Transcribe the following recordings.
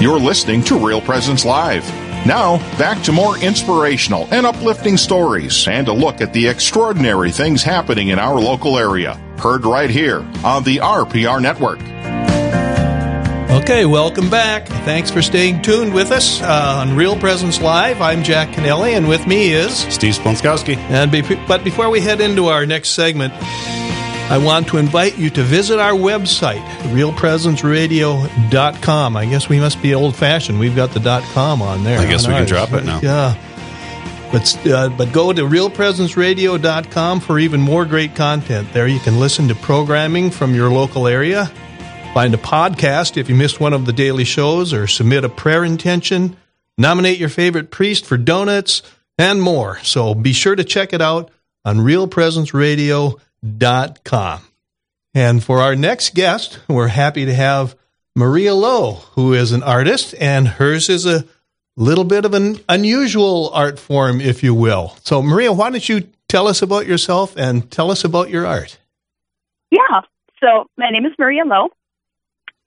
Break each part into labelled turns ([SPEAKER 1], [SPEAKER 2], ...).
[SPEAKER 1] You're listening to Real Presence Live. Now, back to more inspirational and uplifting stories and a look at the extraordinary things happening in our local area. Heard right here on the RPR Network.
[SPEAKER 2] Okay, welcome back. Thanks for staying tuned with us uh, on Real Presence Live. I'm Jack Canelli, and with me is
[SPEAKER 3] Steve Splonskowski.
[SPEAKER 2] And be- but before we head into our next segment, I want to invite you to visit our website, realpresenceradio.com. I guess we must be old fashioned. We've got the dot .com on there.
[SPEAKER 3] I guess
[SPEAKER 2] we
[SPEAKER 3] can drop it now.
[SPEAKER 2] Yeah. But, uh, but go to realpresenceradio.com for even more great content. There you can listen to programming from your local area, find a podcast if you missed one of the daily shows, or submit a prayer intention, nominate your favorite priest for donuts, and more. So be sure to check it out on realpresenceradio.com com. And for our next guest, we're happy to have Maria Lowe, who is an artist, and hers is a little bit of an unusual art form, if you will. So, Maria, why don't you tell us about yourself and tell us about your art?
[SPEAKER 4] Yeah. So, my name is Maria Lowe.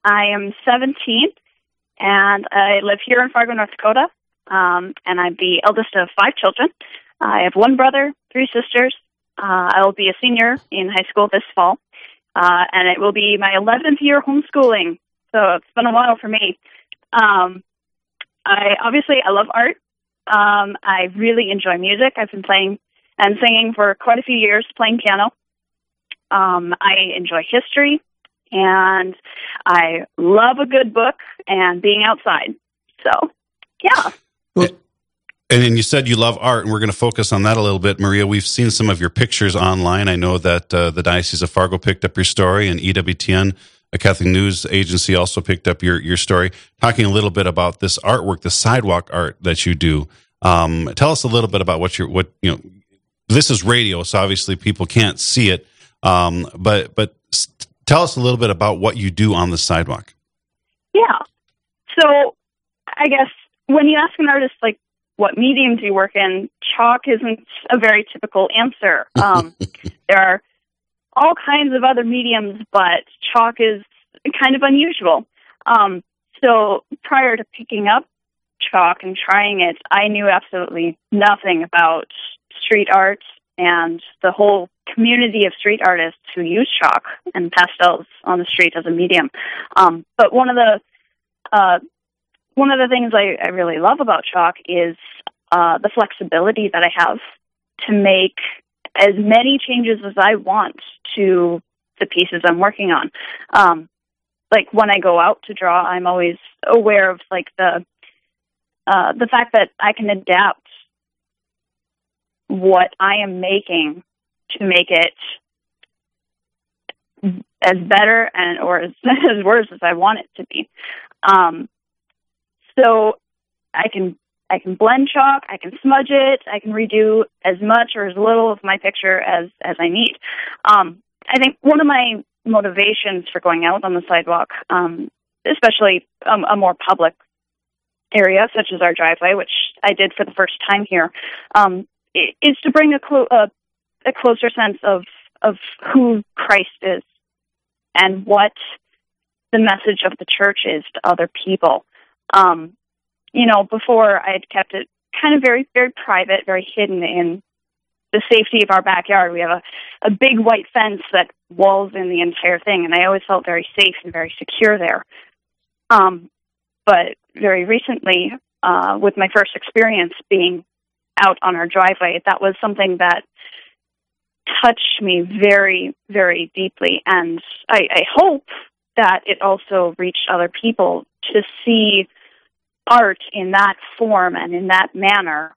[SPEAKER 4] I am 17, and I live here in Fargo, North Dakota. Um, and I'm the eldest of five children. I have one brother, three sisters, uh, I will be a senior in high school this fall, uh, and it will be my 11th year homeschooling. So it's been a while for me. Um, I obviously I love art. Um, I really enjoy music. I've been playing and singing for quite a few years, playing piano. Um, I enjoy history, and I love a good book and being outside. So, yeah.
[SPEAKER 3] And, and you said you love art, and we're going to focus on that a little bit, Maria. We've seen some of your pictures online. I know that uh, the Diocese of Fargo picked up your story, and EWTN, a Catholic news agency, also picked up your your story, talking a little bit about this artwork, the sidewalk art that you do. Um, tell us a little bit about what you're what you know. This is radio, so obviously people can't see it. Um, but but tell us a little bit about what you do on the sidewalk.
[SPEAKER 4] Yeah. So I guess when you ask an artist like what medium do you work in, chalk isn't a very typical answer. Um, there are all kinds of other mediums, but chalk is kind of unusual. Um, so prior to picking up chalk and trying it, I knew absolutely nothing about street art and the whole community of street artists who use chalk and pastels on the street as a medium. Um, but one of the uh, one of the things I, I really love about chalk is uh, the flexibility that I have to make as many changes as I want to the pieces I'm working on. Um, like when I go out to draw, I'm always aware of like the uh, the fact that I can adapt what I am making to make it as better and or as, as worse as I want it to be. Um, so I can I can blend chalk, I can smudge it, I can redo as much or as little of my picture as as I need. Um, I think one of my motivations for going out on the sidewalk, um, especially um, a more public area such as our driveway, which I did for the first time here, um, is to bring a, clo- a, a closer sense of of who Christ is and what the message of the church is to other people. Um, you know, before I had kept it kind of very, very private, very hidden in the safety of our backyard. We have a, a big white fence that walls in the entire thing, and I always felt very safe and very secure there. Um, but very recently, uh, with my first experience being out on our driveway, that was something that touched me very, very deeply. And I, I hope that it also reached other people to see art in that form and in that manner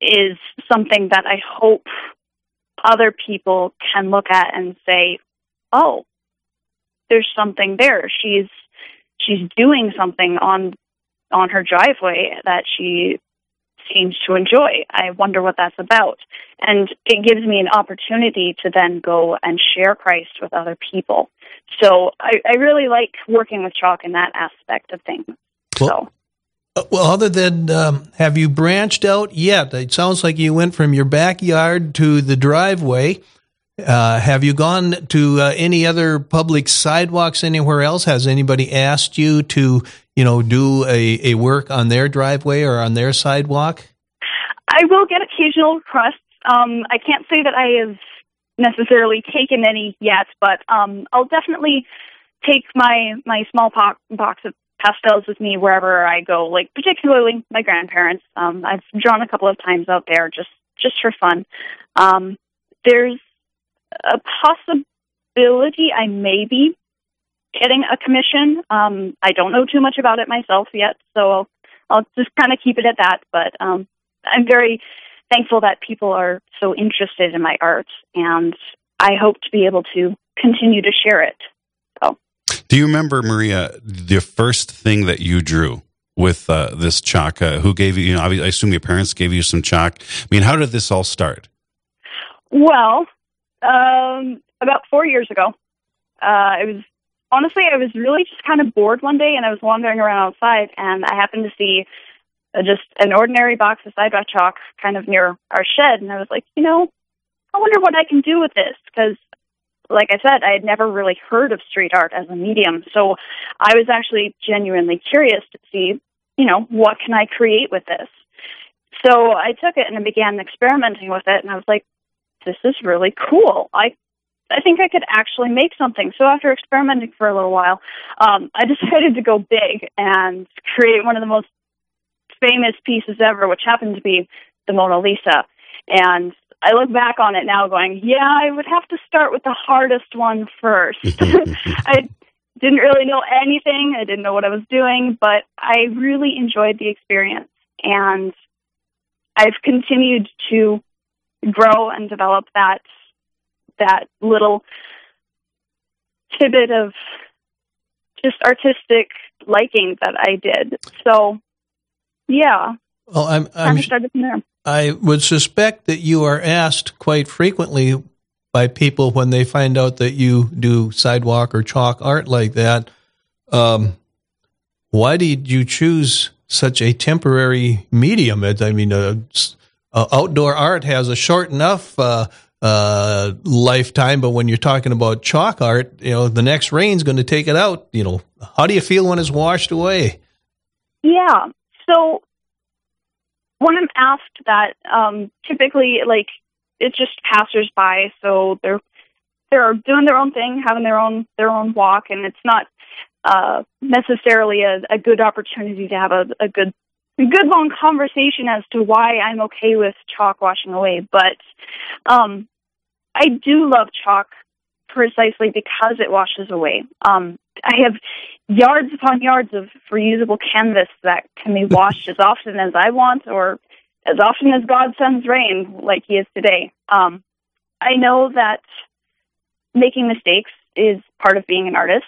[SPEAKER 4] is something that I hope other people can look at and say, "Oh, there's something there. She's she's doing something on on her driveway that she seems to enjoy. I wonder what that's about." And it gives me an opportunity to then go and share Christ with other people. So I, I really like working with chalk in that aspect of things. Well,
[SPEAKER 2] so. Uh, well, other than um, have you branched out yet? It sounds like you went from your backyard to the driveway. Uh, have you gone to uh, any other public sidewalks anywhere else? Has anybody asked you to, you know, do a, a work on their driveway or on their sidewalk?
[SPEAKER 4] I will get occasional requests. Um, I can't say that I have necessarily taken any yet, but um, I'll definitely take my my small po- box of pastels with me wherever I go. Like particularly my grandparents. Um, I've drawn a couple of times out there just just for fun. Um, there's a possibility I may be getting a commission. Um, I don't know too much about it myself yet, so I'll, I'll just kind of keep it at that. But um, I'm very thankful that people are so interested in my art, and I hope to be able to continue to share it. So,
[SPEAKER 3] do you remember, Maria, the first thing that you drew? With uh, this chalk, uh, who gave you? You know, I assume your parents gave you some chalk. I mean, how did this all start?
[SPEAKER 4] Well, um, about four years ago, uh, I was honestly I was really just kind of bored one day, and I was wandering around outside, and I happened to see uh, just an ordinary box of sidewalk chalk kind of near our shed, and I was like, you know, I wonder what I can do with this because. Like I said, I had never really heard of street art as a medium, so I was actually genuinely curious to see, you know, what can I create with this. So I took it and I began experimenting with it, and I was like, this is really cool. I I think I could actually make something. So after experimenting for a little while, um, I decided to go big and create one of the most famous pieces ever, which happened to be the Mona Lisa. And I look back on it now going, yeah, I would have to start with the hardest one first. I didn't really know anything. I didn't know what I was doing, but I really enjoyed the experience. And I've continued to grow and develop that that little tidbit of just artistic liking that I did. So, yeah.
[SPEAKER 2] Well, I'm, I'm
[SPEAKER 4] started from there.
[SPEAKER 2] I would suspect that you are asked quite frequently by people when they find out that you do sidewalk or chalk art like that. Um, why did you choose such a temporary medium? I mean, uh, uh, outdoor art has a short enough uh, uh, lifetime, but when you're talking about chalk art, you know, the next rain's going to take it out. You know, how do you feel when it's washed away?
[SPEAKER 4] Yeah. So when I'm asked that, um, typically, like, it's just passersby, so they're they're doing their own thing, having their own their own walk, and it's not uh, necessarily a, a good opportunity to have a, a good good long conversation as to why I'm okay with chalk washing away, but um, I do love chalk precisely because it washes away. Um, I have yards upon yards of reusable canvas that can be washed as often as I want or as often as God sends rain, like He is today. Um, I know that making mistakes is part of being an artist,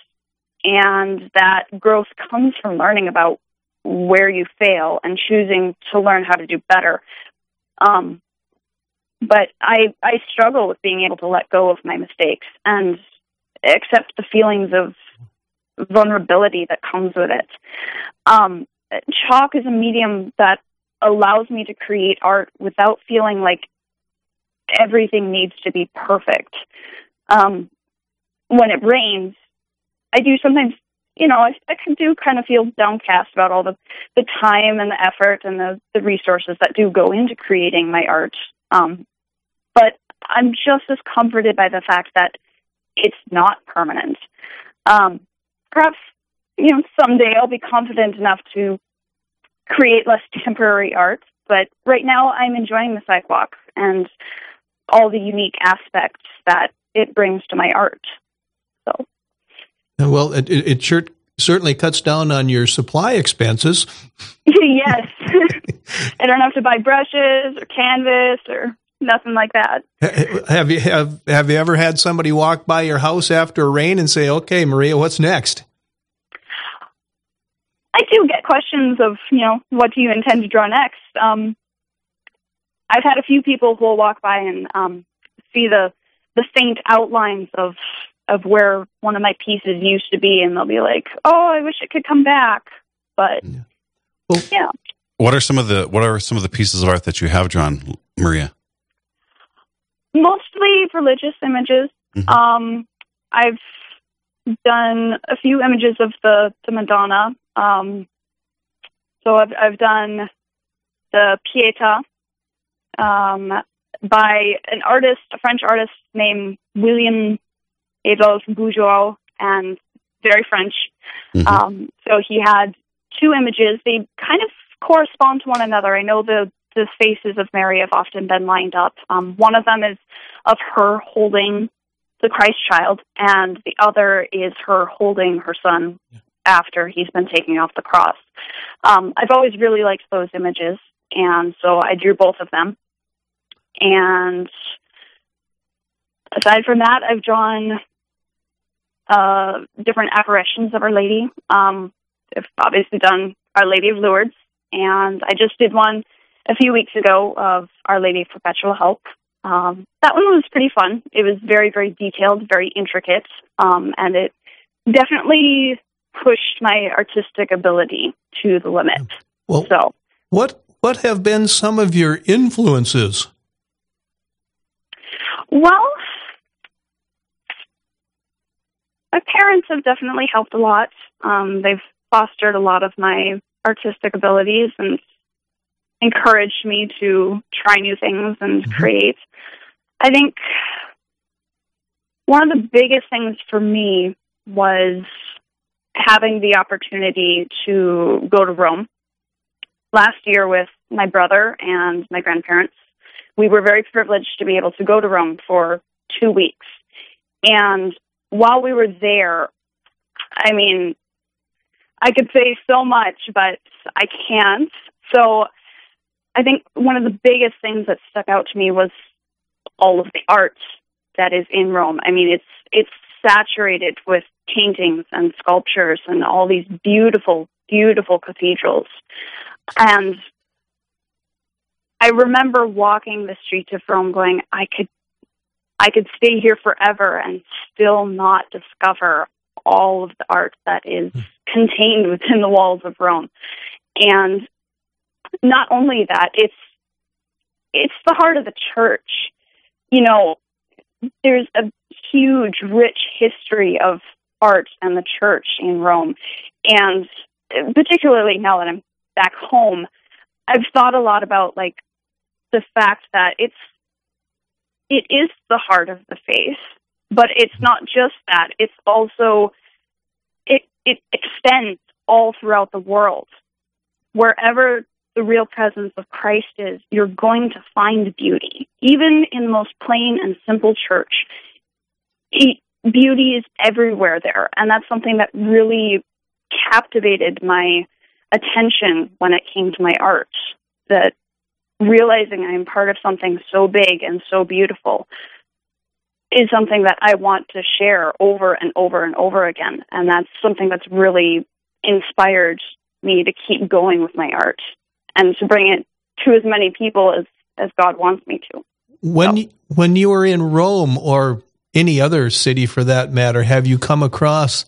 [SPEAKER 4] and that growth comes from learning about where you fail and choosing to learn how to do better. Um, but I I struggle with being able to let go of my mistakes and accept the feelings of vulnerability that comes with it. Um, chalk is a medium that allows me to create art without feeling like everything needs to be perfect. Um, when it rains, I do sometimes you know, I, I can do kind of feel downcast about all the, the time and the effort and the, the resources that do go into creating my art. Um, but I'm just as comforted by the fact that it's not permanent. Um, perhaps, you know, someday I'll be confident enough to create less temporary art, but right now I'm enjoying the sidewalk and all the unique aspects that it brings to my art. So.
[SPEAKER 2] Well, it, it sure certainly cuts down on your supply expenses.
[SPEAKER 4] yes. I don't have to buy brushes or canvas or nothing like that.
[SPEAKER 2] Have you have have you ever had somebody walk by your house after a rain and say, "Okay, Maria, what's next?"
[SPEAKER 4] I do get questions of, you know, what do you intend to draw next? Um, I've had a few people who will walk by and um, see the the faint outlines of of where one of my pieces used to be, and they'll be like, "Oh, I wish it could come back." But yeah. Well, yeah.
[SPEAKER 3] What are some of the What are some of the pieces of art that you have drawn, Maria?
[SPEAKER 4] Mostly religious images.
[SPEAKER 3] Mhm.
[SPEAKER 4] Um, I've done a few images of the the Madonna. Um, so I've I've done the Pieta um, by an artist, a French artist named William Adolphe Bouguereau, and very French.
[SPEAKER 3] Mhm.
[SPEAKER 4] Um, so he had two images. They kind of correspond to one another. I know the the faces of Mary have often been lined up. Um, one of them is of her holding the Christ child, and the other is her holding her son after he's been taken off the cross. Um, I've always really liked those images, and so I drew both of them. And aside from that, I've drawn uh, different apparitions of Our Lady. Um, I've obviously done Our Lady of Lourdes, and I just did one a few weeks ago of Our Lady of Perpetual Help. Um, that one was pretty fun. It was very, very detailed, very intricate, um, and it definitely pushed my artistic ability to the limit.
[SPEAKER 2] Well,
[SPEAKER 4] So,
[SPEAKER 2] what what have been some of your influences?
[SPEAKER 4] well, my parents have definitely helped a lot. Um, they've fostered a lot of my artistic abilities and encouraged me to try new things and
[SPEAKER 2] Mhm.
[SPEAKER 4] create. I think one of the biggest things for me was having the opportunity to go to Rome last year with my brother and my grandparents. We were very privileged to be able to go to Rome for two weeks. And while we were there, I mean, I could say so much, but I can't. So I think one of the biggest things that stuck out to me was all of the art that is in Rome. I mean, it's it's saturated with paintings and sculptures and all these beautiful, beautiful cathedrals. And I remember walking the streets of Rome going, I could I could stay here forever and still not discover all of the art that is hmm. contained within the walls of Rome. And not only that, it's it's the heart of the church. You know, there's a huge, rich history of art and the church in Rome. And particularly now that I'm back home, I've thought a lot about like the fact that it's it is the heart of the faith, but it's not just that. It's also it it extends all throughout the world. Wherever the real presence of Christ is, you're going to find beauty. Even in the most plain and simple church, beauty is everywhere there. And that's something that really captivated my attention when it came to my art. That realizing I'm part of something so big and so beautiful is something that I want to share over and over and over again. And that's something that's really inspired me to keep going with my art and to bring it to as many people as, as God wants me to.
[SPEAKER 2] When you, when you were in Rome or any other city for that matter, have you come across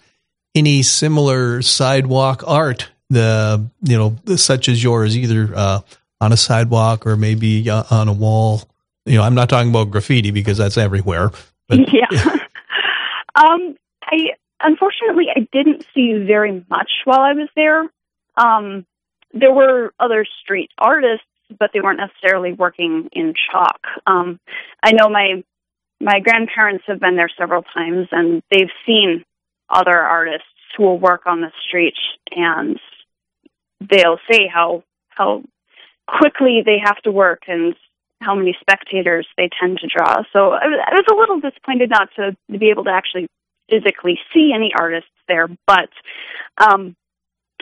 [SPEAKER 2] any similar sidewalk art? The you know such as yours, either uh, on a sidewalk or maybe uh, on a wall. You know, I'm not talking about graffiti because that's everywhere. But
[SPEAKER 4] yeah. um, I unfortunately I didn't see very much while I was there. Um, there were other street artists, but they weren't necessarily working in chalk. Um, I know my my grandparents have been there several times, and they've seen other artists who will work on the street, and they'll say how how quickly they have to work and how many spectators they tend to draw. So I was, I was a little disappointed not to, to be able to actually physically see any artists there, but um,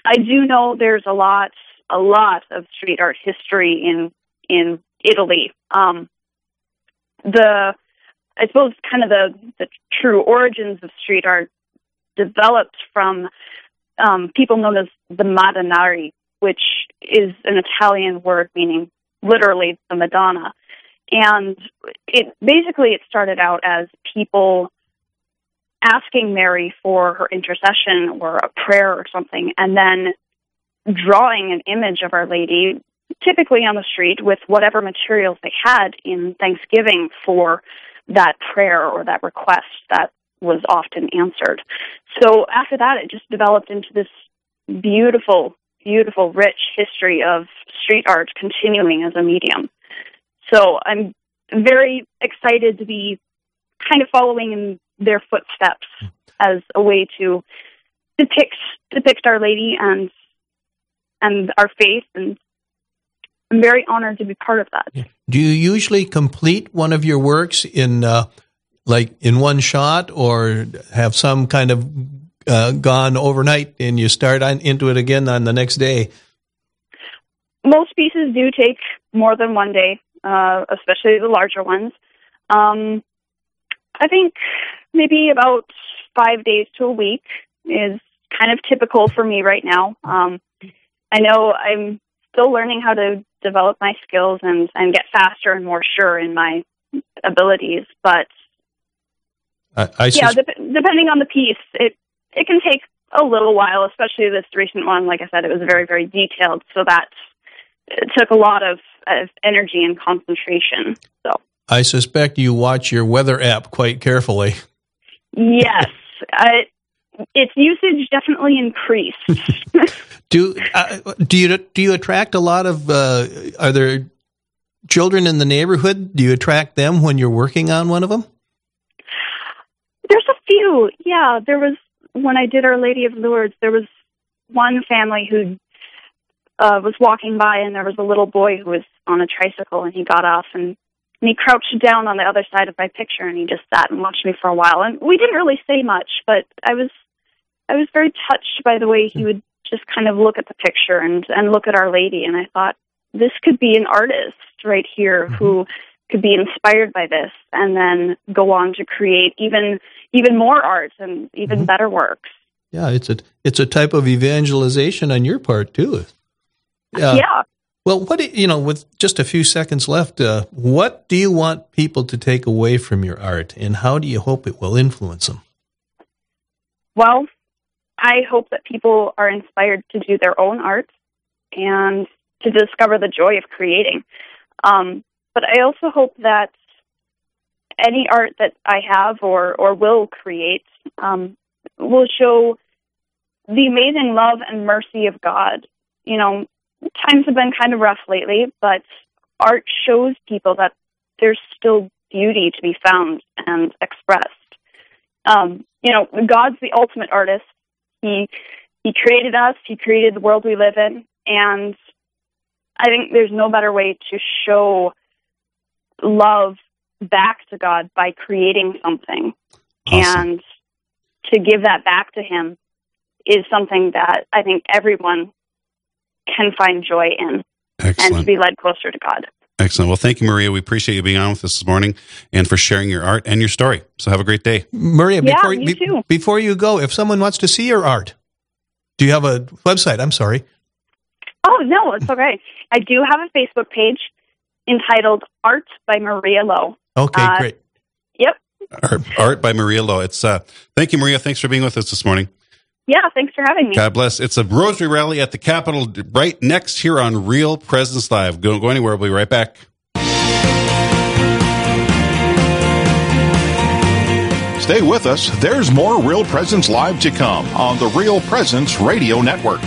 [SPEAKER 4] I do know there's a lot a lot of street art history in in Italy. Um, the I suppose kind of the the true origins of street art developed from um, people known as the Madonnari, which is an Italian word meaning literally the Madonna. And it basically it started out as people asking Mary for her intercession or a prayer or something, and then drawing an image of Our Lady typically on the street with whatever materials they had in Thanksgiving for that prayer or that request that was often answered. So after that, it just developed into this beautiful, beautiful, rich history of street art continuing as a medium. So I'm very excited to be kind of following in their footsteps as a way to depict depict Our Lady and and our faith and I'm very honored to be part of that.
[SPEAKER 2] Do you usually complete one of your works in uh, like in one shot, or have some kind of uh, gone overnight and you start on, into it again on the next day?
[SPEAKER 4] Most pieces do take more than one day, uh, especially the larger ones. Um, I think maybe about five days to a week is kind of typical for me right now. Um, I know I'm still learning how to develop my skills and and get faster and more sure in my abilities. But
[SPEAKER 2] I, I
[SPEAKER 4] yeah, de- depending on the piece, it it can take a little while. Especially this recent one, like I said, it was very very detailed, so that it took a lot of, of energy and concentration. So
[SPEAKER 2] I suspect you watch your weather app quite carefully.
[SPEAKER 4] Yes. I, its usage definitely increased.
[SPEAKER 2] do uh, do you do you attract a lot of? Uh, are there children in the neighborhood? Do you attract them when you're working on one of them?
[SPEAKER 4] There's a few. Yeah, there was when I did Our Lady of Lourdes. There was one family who uh, was walking by, and there was a little boy who was on a tricycle, and he got off and and he crouched down on the other side of my picture and he just sat and watched me for a while and we didn't really say much but i was I was very touched by the way he would just kind of look at the picture and and look at Our Lady, and I thought this could be an artist right here mm-hmm. who could be inspired by this and then go on to create even even more art and even mm-hmm. better works.
[SPEAKER 2] Yeah, it's a it's a type of evangelization on your part too.
[SPEAKER 4] Yeah. yeah.
[SPEAKER 2] Well, what you know, with just a few seconds left, uh, what do you want people to take away from your art, and how do you hope it will influence them?
[SPEAKER 4] Well, I hope that people are inspired to do their own art and to discover the joy of creating. Um, but I also hope that any art that I have or, or will create um, will show the amazing love and mercy of God. You know, times have been kind of rough lately, but art shows people that there's still beauty to be found and expressed. Um, you know, God's the ultimate artist, he he created us. He created the world we live in, and I think there's no better way to show love back to God by creating something, awesome. and to give that back to Him is something that I think everyone can find joy in, Excellent. and to be led closer to God.
[SPEAKER 3] Excellent. Well, thank you, Maria. We appreciate you being on with us this morning and for sharing your art and your story. So have a great day.
[SPEAKER 2] Maria,
[SPEAKER 4] yeah,
[SPEAKER 2] before,
[SPEAKER 4] you be, too.
[SPEAKER 2] before you go, if someone wants to see your art, do you have a website? I'm sorry.
[SPEAKER 4] Oh, no, it's okay. I do have a Facebook page entitled Art by Maria Lowe.
[SPEAKER 2] Okay, uh, great.
[SPEAKER 4] Yep.
[SPEAKER 3] Art, art, by Maria Lowe. It's uh, thank you, Maria. Thanks for being with us this morning.
[SPEAKER 4] Yeah, thanks for having me.
[SPEAKER 3] God bless. It's a rosary rally at the Capitol right next here on Real Presence Live. Don't go anywhere. We'll be right back.
[SPEAKER 1] Stay with us. There's more Real Presence Live to come on the Real Presence Radio Network.